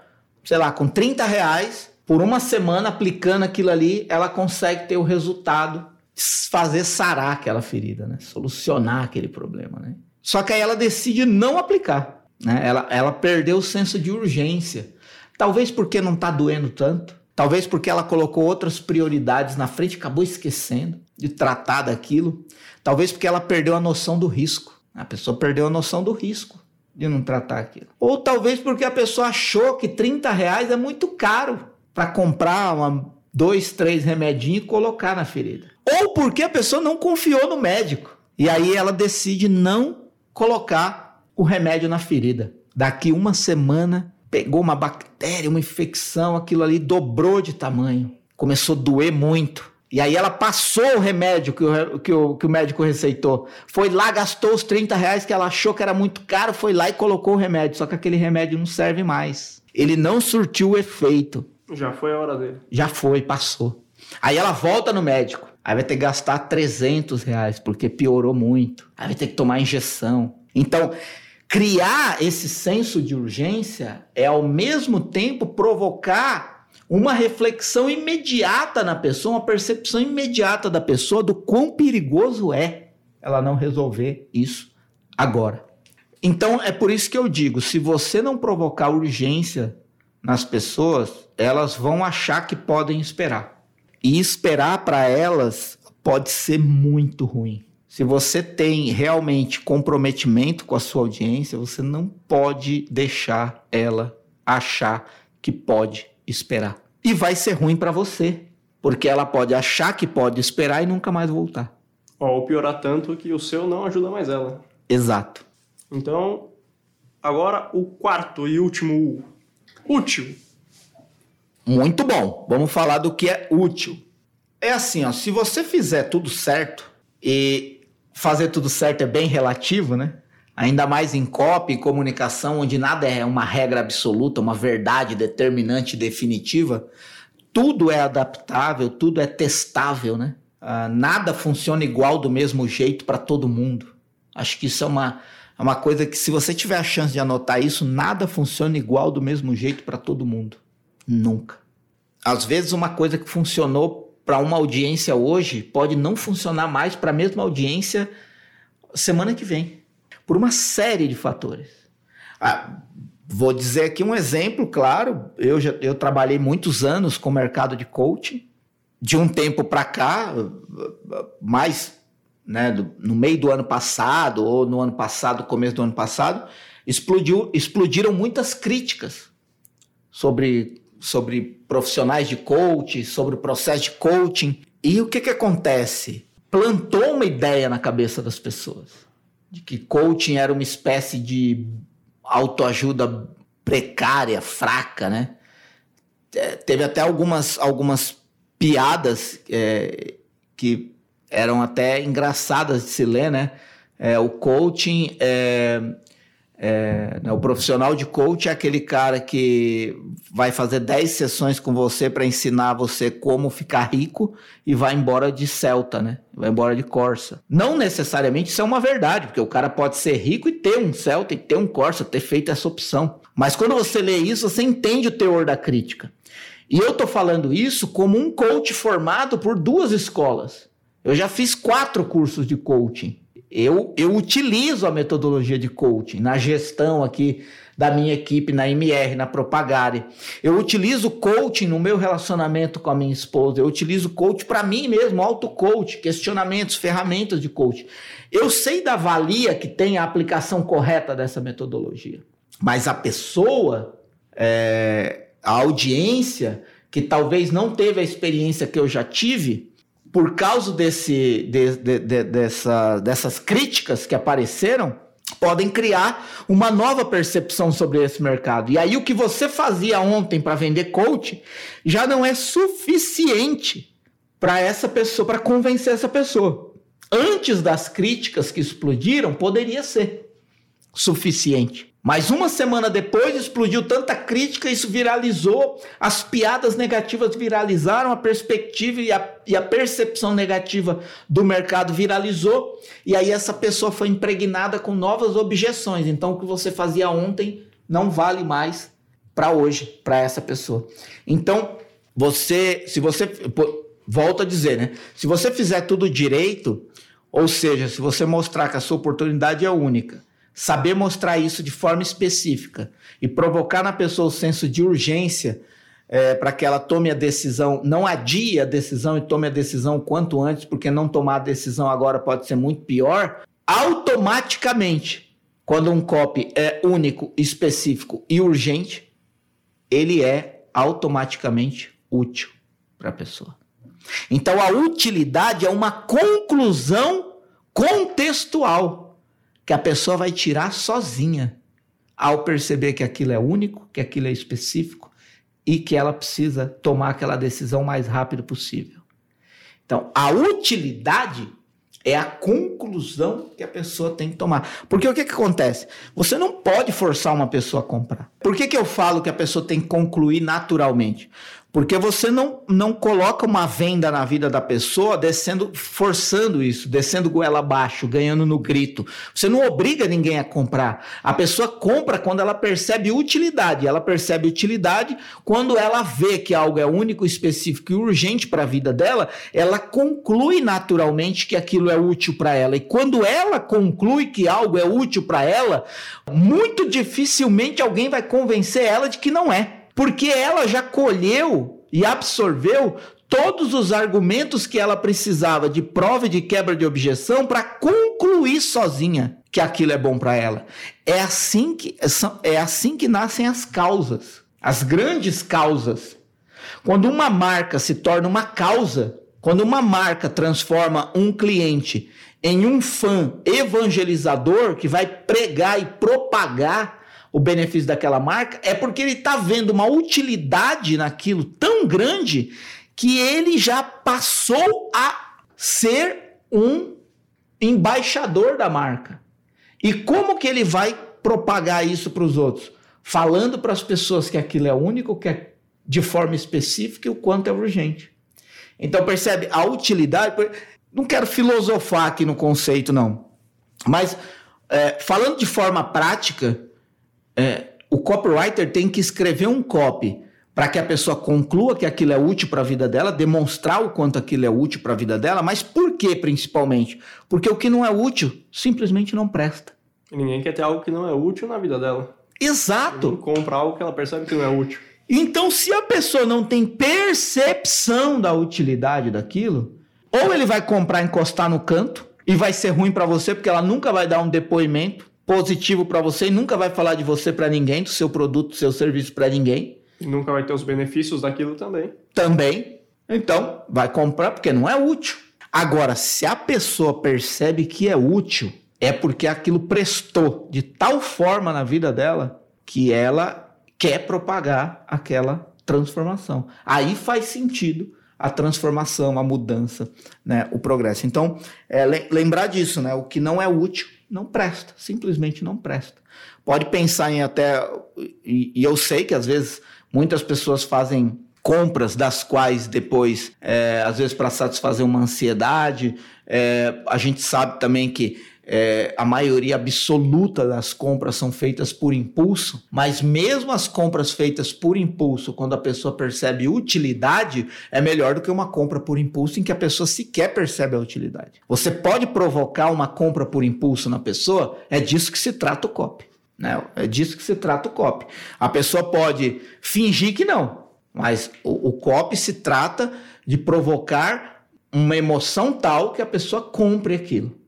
sei lá, com 30 reais, por uma semana aplicando aquilo ali, ela consegue ter o resultado, fazer sarar aquela ferida, né? Solucionar aquele problema, né? Só que aí ela decide não aplicar, né? Ela, ela perdeu o senso de urgência. Talvez porque não está doendo tanto, talvez porque ela colocou outras prioridades na frente, acabou esquecendo de tratar daquilo, talvez porque ela perdeu a noção do risco. A pessoa perdeu a noção do risco de não tratar aquilo. Ou talvez porque a pessoa achou que 30 reais é muito caro para comprar uma dois, três remedinhos e colocar na ferida. Ou porque a pessoa não confiou no médico. E aí ela decide não colocar o remédio na ferida. Daqui uma semana, pegou uma bactéria, uma infecção, aquilo ali dobrou de tamanho. Começou a doer muito. E aí ela passou o remédio que o, que o, que o médico receitou. Foi lá, gastou os 30 reais que ela achou que era muito caro, foi lá e colocou o remédio. Só que aquele remédio não serve mais. Ele não surtiu o efeito. Já foi a hora dele. Já foi, passou. Aí ela volta no médico. Aí vai ter que gastar 300 reais, porque piorou muito. Aí vai ter que tomar injeção. Então, criar esse senso de urgência é ao mesmo tempo provocar uma reflexão imediata na pessoa, uma percepção imediata da pessoa do quão perigoso é ela não resolver isso agora. Então é por isso que eu digo: se você não provocar urgência nas pessoas, elas vão achar que podem esperar. E esperar para elas pode ser muito ruim. Se você tem realmente comprometimento com a sua audiência, você não pode deixar ela achar que pode esperar. E vai ser ruim para você, porque ela pode achar que pode esperar e nunca mais voltar. Ou piorar tanto que o seu não ajuda mais ela. Exato. Então, agora o quarto e último útil. Muito bom. Vamos falar do que é útil. É assim, ó, se você fizer tudo certo e fazer tudo certo é bem relativo, né? Ainda mais em copy, comunicação, onde nada é uma regra absoluta, uma verdade determinante definitiva, tudo é adaptável, tudo é testável, né? Uh, nada funciona igual do mesmo jeito para todo mundo. Acho que isso é uma, é uma coisa que, se você tiver a chance de anotar isso, nada funciona igual do mesmo jeito para todo mundo. Nunca. Às vezes, uma coisa que funcionou para uma audiência hoje pode não funcionar mais para a mesma audiência semana que vem por uma série de fatores. Ah, vou dizer aqui um exemplo, claro. Eu, já, eu trabalhei muitos anos com o mercado de coaching. De um tempo para cá, mais né, do, no meio do ano passado, ou no ano passado, começo do ano passado, explodiu, explodiram muitas críticas sobre, sobre profissionais de coaching, sobre o processo de coaching. E o que, que acontece? Plantou uma ideia na cabeça das pessoas de que coaching era uma espécie de autoajuda precária, fraca, né? É, teve até algumas, algumas piadas é, que eram até engraçadas de se ler, né? É, o coaching é, é, né, o profissional de coach é aquele cara que vai fazer 10 sessões com você para ensinar você como ficar rico e vai embora de Celta, né? Vai embora de Corsa. Não necessariamente isso é uma verdade, porque o cara pode ser rico e ter um Celta e ter um Corsa, ter feito essa opção. Mas quando você lê isso, você entende o teor da crítica. E eu tô falando isso como um coach formado por duas escolas. Eu já fiz quatro cursos de coaching. Eu, eu utilizo a metodologia de coaching na gestão aqui da minha equipe na MR, na Propagare. Eu utilizo coaching no meu relacionamento com a minha esposa. Eu utilizo coaching para mim mesmo, auto-coach, questionamentos, ferramentas de coaching. Eu sei da valia que tem a aplicação correta dessa metodologia. Mas a pessoa, é, a audiência, que talvez não teve a experiência que eu já tive, por causa desse, de, de, de, dessa, dessas críticas que apareceram, podem criar uma nova percepção sobre esse mercado. E aí o que você fazia ontem para vender coach já não é suficiente para essa pessoa, para convencer essa pessoa. Antes das críticas que explodiram, poderia ser suficiente. Mas uma semana depois explodiu tanta crítica, isso viralizou, as piadas negativas viralizaram, a perspectiva e a, e a, percepção negativa do mercado viralizou, e aí essa pessoa foi impregnada com novas objeções. Então o que você fazia ontem não vale mais para hoje, para essa pessoa. Então, você, se você, volto a dizer, né? Se você fizer tudo direito, ou seja, se você mostrar que a sua oportunidade é única, saber mostrar isso de forma específica e provocar na pessoa o senso de urgência é, para que ela tome a decisão, não adie a decisão e tome a decisão quanto antes, porque não tomar a decisão agora pode ser muito pior, automaticamente, quando um copy é único, específico e urgente, ele é automaticamente útil para a pessoa. Então a utilidade é uma conclusão contextual que a pessoa vai tirar sozinha ao perceber que aquilo é único, que aquilo é específico e que ela precisa tomar aquela decisão o mais rápido possível. Então, a utilidade é a conclusão que a pessoa tem que tomar. Porque o que, que acontece? Você não pode forçar uma pessoa a comprar. Por que, que eu falo que a pessoa tem que concluir naturalmente? Porque você não, não coloca uma venda na vida da pessoa descendo, forçando isso, descendo goela abaixo, ganhando no grito. Você não obriga ninguém a comprar. A pessoa compra quando ela percebe utilidade. Ela percebe utilidade quando ela vê que algo é único, específico e urgente para a vida dela, ela conclui naturalmente que aquilo é útil para ela. E quando ela conclui que algo é útil para ela, muito dificilmente alguém vai convencer ela de que não é porque ela já colheu e absorveu todos os argumentos que ela precisava de prova e de quebra de objeção para concluir sozinha que aquilo é bom para ela. É assim que é assim que nascem as causas, as grandes causas. Quando uma marca se torna uma causa, quando uma marca transforma um cliente em um fã evangelizador que vai pregar e propagar o benefício daquela marca, é porque ele está vendo uma utilidade naquilo tão grande que ele já passou a ser um embaixador da marca. E como que ele vai propagar isso para os outros? Falando para as pessoas que aquilo é único, que é de forma específica e o quanto é urgente. Então percebe a utilidade. Não quero filosofar aqui no conceito, não. Mas é, falando de forma prática, é, o copywriter tem que escrever um copy para que a pessoa conclua que aquilo é útil para a vida dela, demonstrar o quanto aquilo é útil para a vida dela, mas por que principalmente? Porque o que não é útil simplesmente não presta. E ninguém quer ter algo que não é útil na vida dela. Exato. Comprar algo que ela percebe que não é útil. Então, se a pessoa não tem percepção da utilidade daquilo, ou ele vai comprar encostar no canto e vai ser ruim para você porque ela nunca vai dar um depoimento, positivo para você e nunca vai falar de você para ninguém, do seu produto, do seu serviço para ninguém. E nunca vai ter os benefícios daquilo também. Também. Então, vai comprar porque não é útil. Agora, se a pessoa percebe que é útil, é porque aquilo prestou de tal forma na vida dela que ela quer propagar aquela transformação. Aí faz sentido a transformação, a mudança, né, o progresso. Então, é, lembrar disso, né, o que não é útil não presta, simplesmente não presta. Pode pensar em até, e, e eu sei que às vezes muitas pessoas fazem compras das quais depois, é, às vezes para satisfazer uma ansiedade, é, a gente sabe também que é, a maioria absoluta das compras são feitas por impulso, mas mesmo as compras feitas por impulso, quando a pessoa percebe utilidade, é melhor do que uma compra por impulso em que a pessoa sequer percebe a utilidade. Você pode provocar uma compra por impulso na pessoa, é disso que se trata o copy. Né? É disso que se trata o copy. A pessoa pode fingir que não, mas o, o copy se trata de provocar uma emoção tal que a pessoa compre aquilo.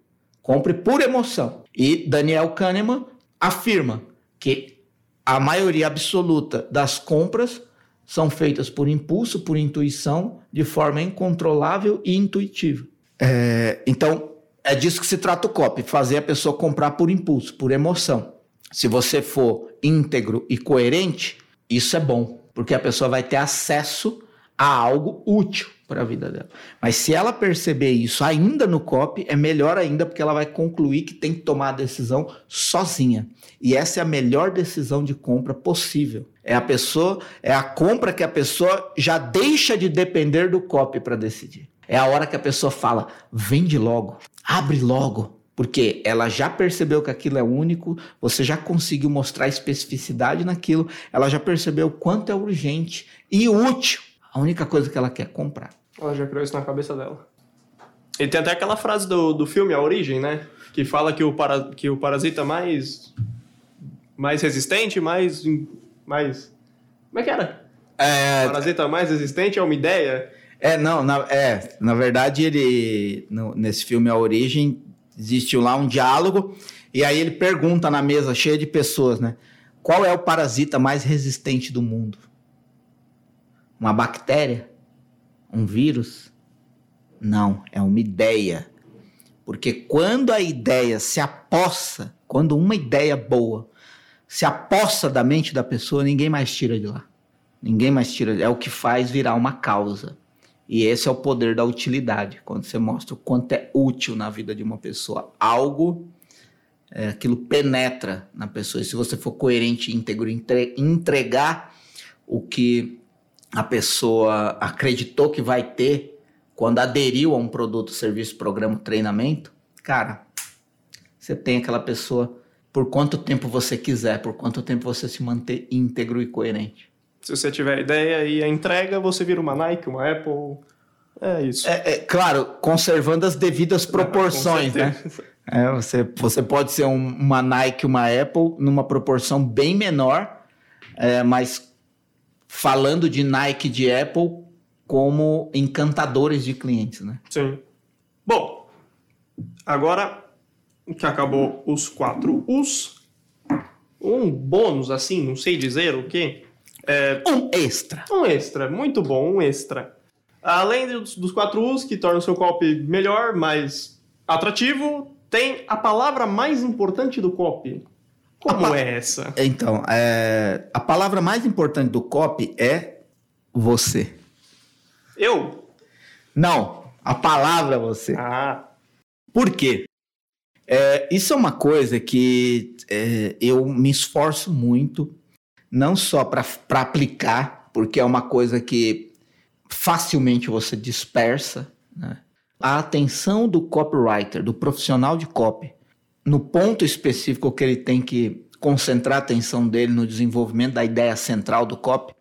Compre por emoção. E Daniel Kahneman afirma que a maioria absoluta das compras são feitas por impulso, por intuição, de forma incontrolável e intuitiva. É, então, é disso que se trata o copy, fazer a pessoa comprar por impulso, por emoção. Se você for íntegro e coerente, isso é bom, porque a pessoa vai ter acesso a algo útil para a vida dela. Mas se ela perceber isso ainda no COP, é melhor ainda porque ela vai concluir que tem que tomar a decisão sozinha. E essa é a melhor decisão de compra possível. É a pessoa, é a compra que a pessoa já deixa de depender do COP para decidir. É a hora que a pessoa fala: "Vende logo, abre logo". Porque ela já percebeu que aquilo é único, você já conseguiu mostrar especificidade naquilo, ela já percebeu o quanto é urgente e útil a única coisa que ela quer é comprar. Ela já criou isso na cabeça dela. E tem até aquela frase do, do filme A Origem, né? Que fala que o, para, que o parasita mais, mais resistente, mais, mais... Como é que era? É... O parasita mais resistente é uma ideia? É, não, na, é, na verdade ele, no, nesse filme A Origem, existe lá um diálogo, e aí ele pergunta na mesa cheia de pessoas, né? Qual é o parasita mais resistente do mundo? Uma bactéria, Um vírus? Não, é uma ideia. Porque quando a ideia se apossa, quando uma ideia boa se apossa da mente da pessoa, ninguém mais tira de lá. Ninguém mais tira. É o que faz virar uma causa. E esse é o poder da utilidade, quando você mostra o quanto é útil na vida de uma pessoa. Algo, é, aquilo penetra na pessoa. E se você for coerente e íntegro, entre, entregar o que a pessoa acreditou que vai ter quando aderiu a um produto, serviço, programa, treinamento, cara, você tem aquela pessoa por quanto tempo você quiser, por quanto tempo você se manter íntegro e coerente. Se você tiver ideia e a entrega, você vira uma Nike, uma Apple. É isso. É, é claro, conservando as devidas proporções, né? É, você, você pode ser um, uma Nike, uma Apple, numa proporção bem menor, é, mas falando de Nike de Apple como encantadores de clientes, né? Sim. Bom, agora que acabou os quatro Us, um bônus assim, não sei dizer o que. É, um extra. Um extra, muito bom, um extra. Além dos, dos quatro Us, que tornam o seu copy melhor, mais atrativo, tem a palavra mais importante do copy. Como é essa? Então, é, a palavra mais importante do copy é você. Eu? Não, a palavra você. Ah. Por quê? É, isso é uma coisa que é, eu me esforço muito, não só para aplicar, porque é uma coisa que facilmente você dispersa. Né? A atenção do copywriter, do profissional de copy, no ponto específico que ele tem que concentrar a atenção dele no desenvolvimento da ideia central do copy,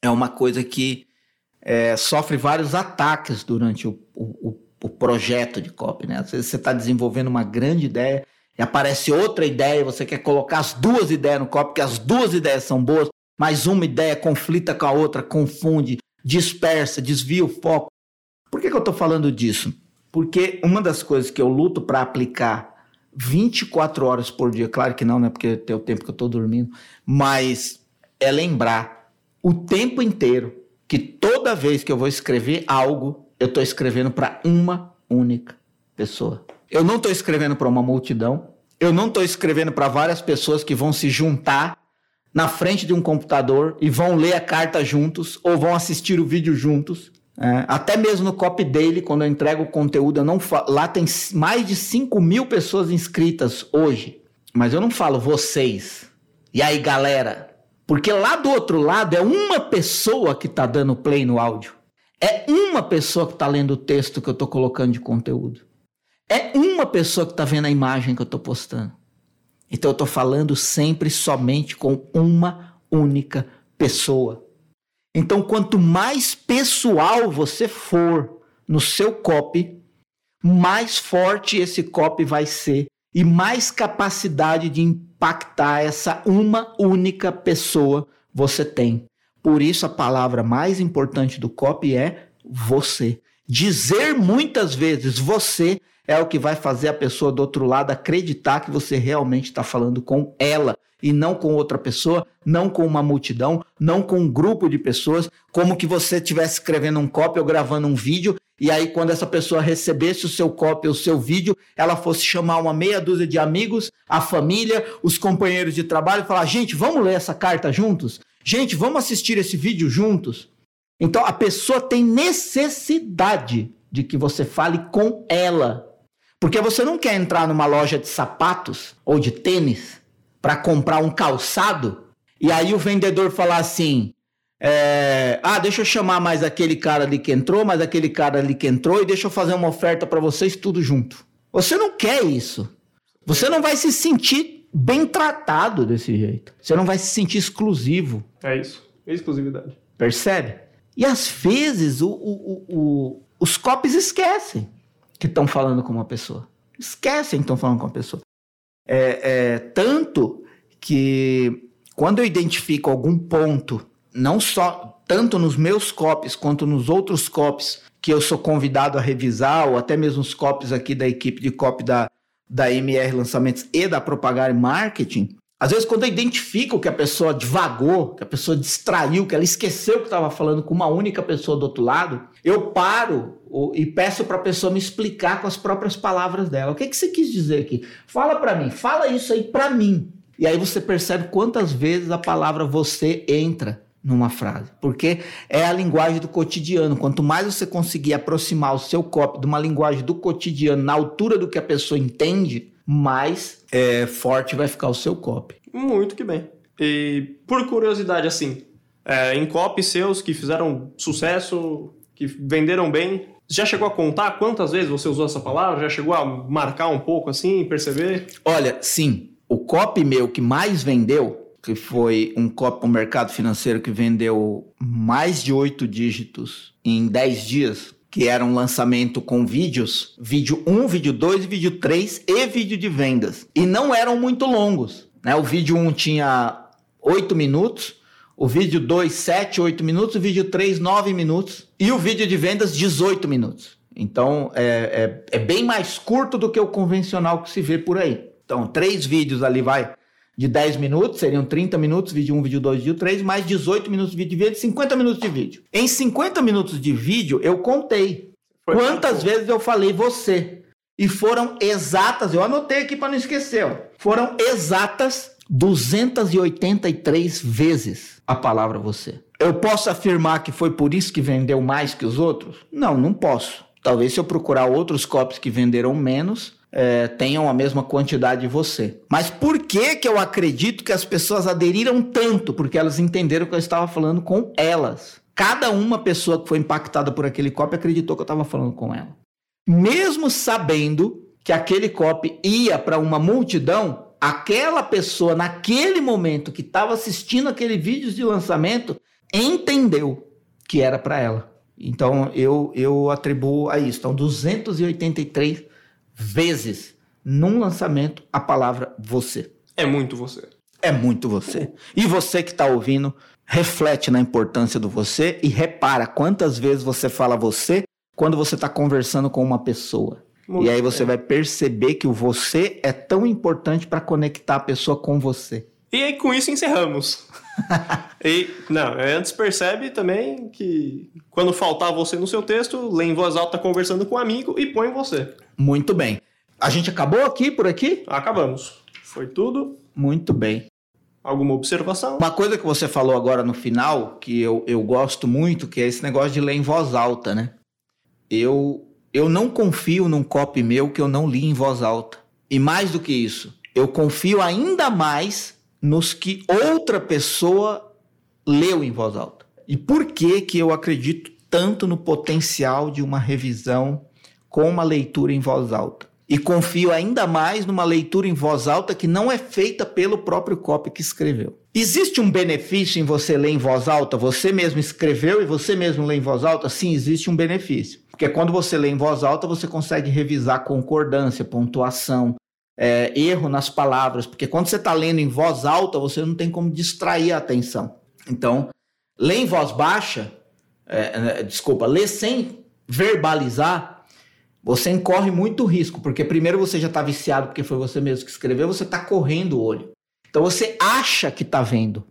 é uma coisa que é, sofre vários ataques durante o, o, o projeto de copy, né? Às vezes você está desenvolvendo uma grande ideia e aparece outra ideia e você quer colocar as duas ideias no copy, porque as duas ideias são boas, mas uma ideia conflita com a outra, confunde, dispersa, desvia o foco. Por que, que eu estou falando disso? Porque uma das coisas que eu luto para aplicar 24 horas por dia, claro que não, né? Porque tem o tempo que eu estou dormindo, mas é lembrar o tempo inteiro que toda vez que eu vou escrever algo, eu estou escrevendo para uma única pessoa. Eu não estou escrevendo para uma multidão. Eu não estou escrevendo para várias pessoas que vão se juntar na frente de um computador e vão ler a carta juntos ou vão assistir o vídeo juntos. É, até mesmo no Copy Daily, quando eu entrego o conteúdo, eu não lá tem mais de 5 mil pessoas inscritas hoje. Mas eu não falo vocês. E aí, galera? Porque lá do outro lado é uma pessoa que está dando play no áudio. É uma pessoa que está lendo o texto que eu estou colocando de conteúdo. É uma pessoa que está vendo a imagem que eu estou postando. Então eu estou falando sempre somente com uma única pessoa. Então, quanto mais pessoal você for no seu copy, mais forte esse copy vai ser e mais capacidade de impactar essa uma única pessoa você tem. Por isso, a palavra mais importante do copy é você. Dizer muitas vezes você é o que vai fazer a pessoa do outro lado acreditar que você realmente está falando com ela e não com outra pessoa, não com uma multidão, não com um grupo de pessoas, como que você estivesse escrevendo um copy ou gravando um vídeo e aí quando essa pessoa recebesse o seu copy, o seu vídeo, ela fosse chamar uma meia dúzia de amigos, a família, os companheiros de trabalho e falar: "Gente, vamos ler essa carta juntos?" Gente, vamos assistir esse vídeo juntos? Então a pessoa tem necessidade de que você fale com ela. Porque você não quer entrar numa loja de sapatos ou de tênis para comprar um calçado e aí o vendedor falar assim: é, ah, deixa eu chamar mais aquele cara ali que entrou, mais aquele cara ali que entrou e deixa eu fazer uma oferta para vocês tudo junto. Você não quer isso. Você não vai se sentir bem tratado desse jeito. Você não vai se sentir exclusivo. É isso. Exclusividade. Percebe? E às vezes o, o, o, os copies esquecem que estão falando com uma pessoa. Esquecem que estão falando com uma pessoa. É, é, tanto que quando eu identifico algum ponto, não só tanto nos meus copies quanto nos outros copies que eu sou convidado a revisar, ou até mesmo os copies aqui da equipe de copy da, da MR Lançamentos e da Propagar Marketing, Às vezes, quando eu identifico que a pessoa divagou, que a pessoa distraiu, que ela esqueceu que estava falando com uma única pessoa do outro lado, eu paro e peço para a pessoa me explicar com as próprias palavras dela. O que, que você quis dizer aqui? Fala para mim, fala isso aí para mim. E aí você percebe quantas vezes a palavra você entra numa frase, porque é a linguagem do cotidiano. Quanto mais você conseguir aproximar o seu copy de uma linguagem do cotidiano na altura do que a pessoa entende, mais é, forte vai ficar o seu copy. Muito que bem. E por curiosidade, assim, é, em copy seus que fizeram sucesso, que venderam bem, já chegou a contar quantas vezes você usou essa palavra? Já chegou a marcar um pouco assim, perceber? Olha, sim. O copy meu que mais vendeu, que foi um copy no mercado financeiro que vendeu mais de oito dígitos em dez dias, que era um lançamento com vídeos, vídeo 1, vídeo 2, vídeo 3 e vídeo de vendas. E não eram muito longos. Né? O vídeo 1 tinha 8 minutos, o vídeo 2, 7, 8 minutos, o vídeo 3, 9 minutos e o vídeo de vendas, 18 minutos. Então é, é, é bem mais curto do que o convencional que se vê por aí. Então, três vídeos ali vai de 10 minutos, seriam 30 minutos, vídeo 1, vídeo 2, vídeo 3, mais 18 minutos de vídeo de vídeo, 50 minutos de vídeo. Em 50 minutos de vídeo, eu contei Foi quantas vezes eu falei você. E foram exatas, eu anotei aqui para não esquecer, ó, foram exatas 283 vezes a palavra você. Eu posso afirmar que foi por isso que vendeu mais que os outros? Não, não posso. Talvez se eu procurar outros copies que venderam menos, é, tenham a mesma quantidade de você. Mas por que que eu acredito que as pessoas aderiram tanto? Porque elas entenderam que eu estava falando com elas. Cada uma pessoa que foi impactada por aquele copy acreditou que eu estava falando com ela. Mesmo sabendo que aquele copy ia para uma multidão, aquela pessoa naquele momento que estava assistindo aquele vídeo de lançamento entendeu que era para ela. Então eu eu atribuo a isso. Então 283 vezes num lançamento a palavra você. É muito você. É muito você. E você que está ouvindo, reflete na importância do você e repara quantas vezes você fala você quando você está conversando com uma pessoa. Muito e aí você vai perceber que o você é tão importante para conectar a pessoa com você. E aí com isso encerramos. <laughs> e não, antes percebe também que quando faltar você no seu texto, lê em voz alta conversando com um amigo e põe você. Muito bem. A gente acabou aqui por aqui? Acabamos. Foi tudo. Muito bem. Alguma observação? Uma coisa que você falou agora no final, que eu, eu gosto muito, que é esse negócio de ler em voz alta, né? Eu, eu não confio num copy meu que eu não li em voz alta. E mais do que isso, eu confio ainda mais nos que outra pessoa leu em voz alta. E por que que eu acredito tanto no potencial de uma revisão com uma leitura em voz alta? E confio ainda mais numa leitura em voz alta que não é feita pelo próprio copy que escreveu. Existe um benefício em você ler em voz alta? Você mesmo escreveu e você mesmo lê em voz alta? Sim, existe um benefício. Porque quando você lê em voz alta, você consegue revisar concordância, pontuação, é, erro nas palavras, porque quando você está lendo em voz alta, você não tem como distrair a atenção. Então, ler em voz baixa, é, é, desculpa, ler sem verbalizar, você incorre muito risco, porque primeiro você já está viciado porque foi você mesmo que escreveu, você está correndo o olho. Então você acha que está vendo,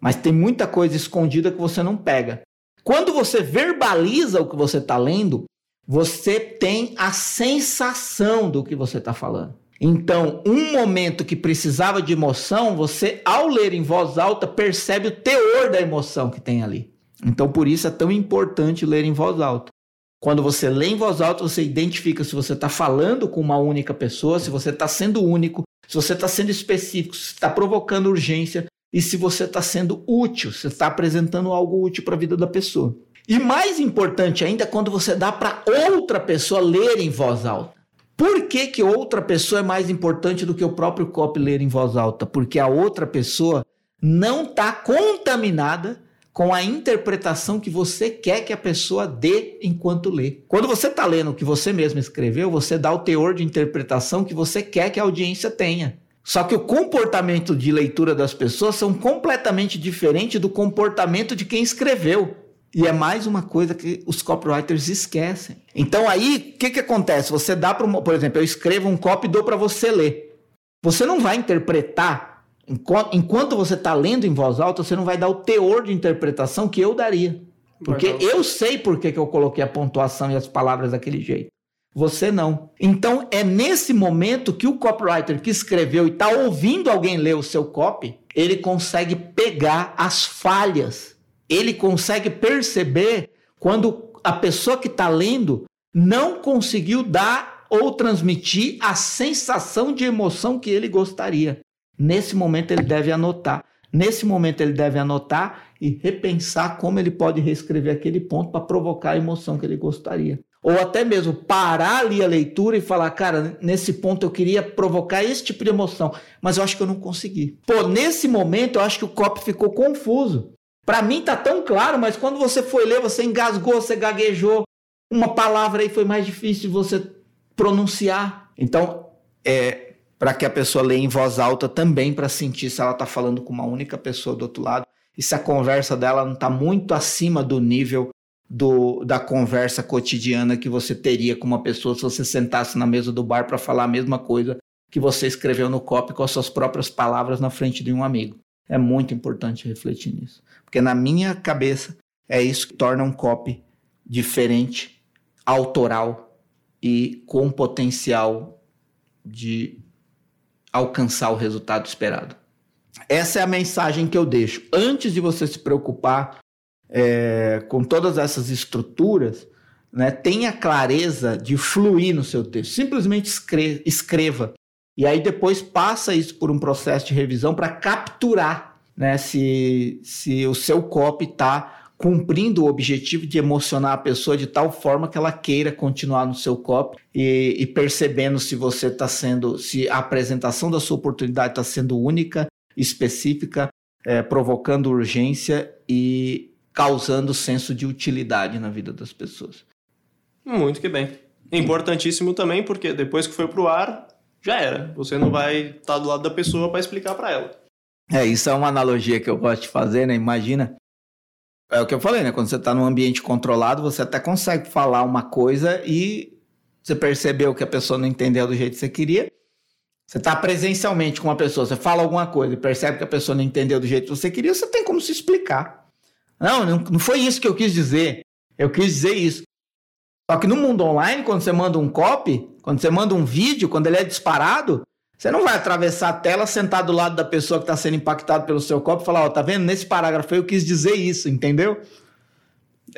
mas tem muita coisa escondida que você não pega. Quando você verbaliza o que você está lendo, você tem a sensação do que você está falando. Então, um momento que precisava de emoção, você, ao ler em voz alta, percebe o teor da emoção que tem ali. Então, por isso é tão importante ler em voz alta. Quando você lê em voz alta, você identifica se você está falando com uma única pessoa, se você está sendo único, se você está sendo específico, se está provocando urgência e se você está sendo útil, se está apresentando algo útil para a vida da pessoa. E mais importante ainda, quando você dá para outra pessoa ler em voz alta. Por que, que outra pessoa é mais importante do que o próprio copy ler em voz alta? Porque a outra pessoa não está contaminada com a interpretação que você quer que a pessoa dê enquanto lê. Quando você está lendo o que você mesmo escreveu, você dá o teor de interpretação que você quer que a audiência tenha. Só que o comportamento de leitura das pessoas são completamente diferente do comportamento de quem escreveu. E é mais uma coisa que os copywriters esquecem. Então aí, o que, que acontece? Você dá para, por exemplo, eu escrevo um copy e dou para você ler. Você não vai interpretar Enquanto você está lendo em voz alta, você não vai dar o teor de interpretação que eu daria. Porque eu sei por que, que eu coloquei a pontuação e as palavras daquele jeito. Você não. Então é nesse momento que o copywriter que escreveu e está ouvindo alguém ler o seu copy, ele consegue pegar as falhas. Ele consegue perceber quando a pessoa que está lendo não conseguiu dar ou transmitir a sensação de emoção que ele gostaria. Nesse momento ele deve anotar. Nesse momento ele deve anotar e repensar como ele pode reescrever aquele ponto para provocar a emoção que ele gostaria. Ou até mesmo parar ali a leitura e falar, cara, nesse ponto eu queria provocar esse tipo de emoção, mas eu acho que eu não consegui. Pô, nesse momento eu acho que o copy ficou confuso. Para mim tá tão claro, mas quando você foi ler, você engasgou, você gaguejou, uma palavra aí foi mais difícil de você pronunciar. Então, é para que a pessoa leia em voz alta também para sentir se ela está falando com uma única pessoa do outro lado e se a conversa dela não está muito acima do nível do, da conversa cotidiana que você teria com uma pessoa se você sentasse na mesa do bar para falar a mesma coisa que você escreveu no copy com as suas próprias palavras na frente de um amigo. É muito importante refletir nisso. Porque na minha cabeça é isso que torna um copy diferente, autoral e com potencial de alcançar o resultado esperado. Essa é a mensagem que eu deixo. Antes de você se preocupar é, com todas essas estruturas, né, tenha clareza de fluir no seu texto. Simplesmente escreva. E aí depois passa isso por um processo de revisão para capturar né, se, se o seu copy está cumprindo o objetivo de emocionar a pessoa de tal forma que ela queira continuar no seu copy e, e percebendo se você está sendo, se a apresentação da sua oportunidade está sendo única, específica, é, provocando urgência e causando senso de utilidade na vida das pessoas. Muito que bem. Importantíssimo também, porque depois que foi para o ar, já era. Você não vai estar tá do lado da pessoa para explicar para ela. É, isso é uma analogia que eu gosto de fazer, né? Imagina. É o que eu falei, né? Quando você está num ambiente controlado, você até consegue falar uma coisa e você percebeu que a pessoa não entendeu do jeito que você queria. Você está presencialmente com uma pessoa, você fala alguma coisa e percebe que a pessoa não entendeu do jeito que você queria, você tem como se explicar. Não, não foi isso que eu quis dizer. Eu quis dizer isso. Só que no mundo online, quando você manda um copy, quando você manda um vídeo, quando ele é disparado, você não vai atravessar a tela, sentar do lado da pessoa que está sendo impactada pelo seu copy e falar, ó, oh, tá vendo? Nesse parágrafo eu quis dizer isso, entendeu?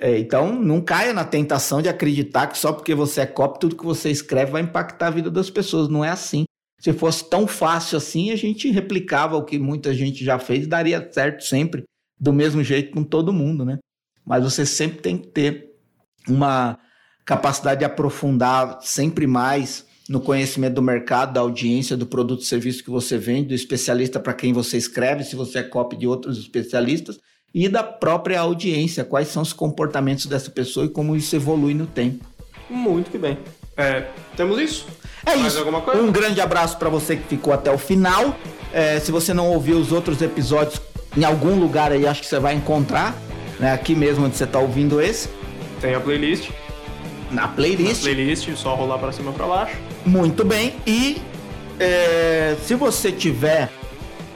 É, então, não caia na tentação de acreditar que só porque você é copy, tudo que você escreve vai impactar a vida das pessoas. Não é assim. Se fosse tão fácil assim, a gente replicava o que muita gente já fez e daria certo sempre do mesmo jeito com todo mundo, né? Mas você sempre tem que ter uma capacidade de aprofundar sempre mais no conhecimento do mercado, da audiência, do produto e serviço que você vende, do especialista para quem você escreve, se você é copy de outros especialistas, e da própria audiência, quais são os comportamentos dessa pessoa e como isso evolui no tempo. Muito que bem. É, temos isso? É Mais isso. Um grande abraço para você que ficou até o final. É, se você não ouviu os outros episódios, em algum lugar aí acho que você vai encontrar, né? Aqui mesmo onde você está ouvindo esse. Tem a playlist. Na playlist. Na playlist, só rolar para cima para baixo. Muito bem. E é, se você tiver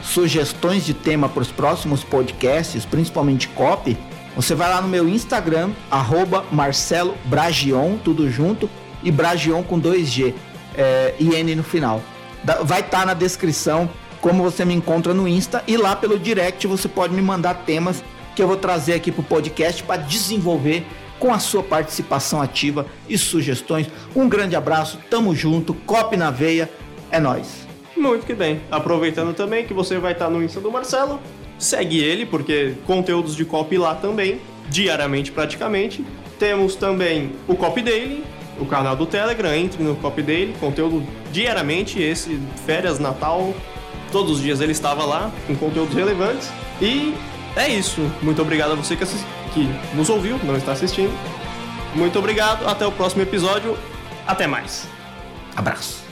sugestões de tema para os próximos podcasts, principalmente copy, você vai lá no meu Instagram, arroba Marcelo Bragion, tudo junto, e Bragion com 2G é, e N no final. Vai estar tá na descrição como você me encontra no Insta e lá pelo direct você pode me mandar temas que eu vou trazer aqui para o podcast para desenvolver com a sua participação ativa e sugestões. Um grande abraço, tamo junto, cope na veia, é nós. Muito que bem. Aproveitando também que você vai estar no Insta do Marcelo, segue ele, porque conteúdos de copy lá também, diariamente praticamente. Temos também o Copy Daily, o canal do Telegram, entre no Copy Daily, conteúdo diariamente, esse férias, Natal, todos os dias ele estava lá com conteúdos relevantes. E é isso. Muito obrigado a você que, assist... que nos ouviu, não está assistindo. Muito obrigado, até o próximo episódio. Até mais. Abraço.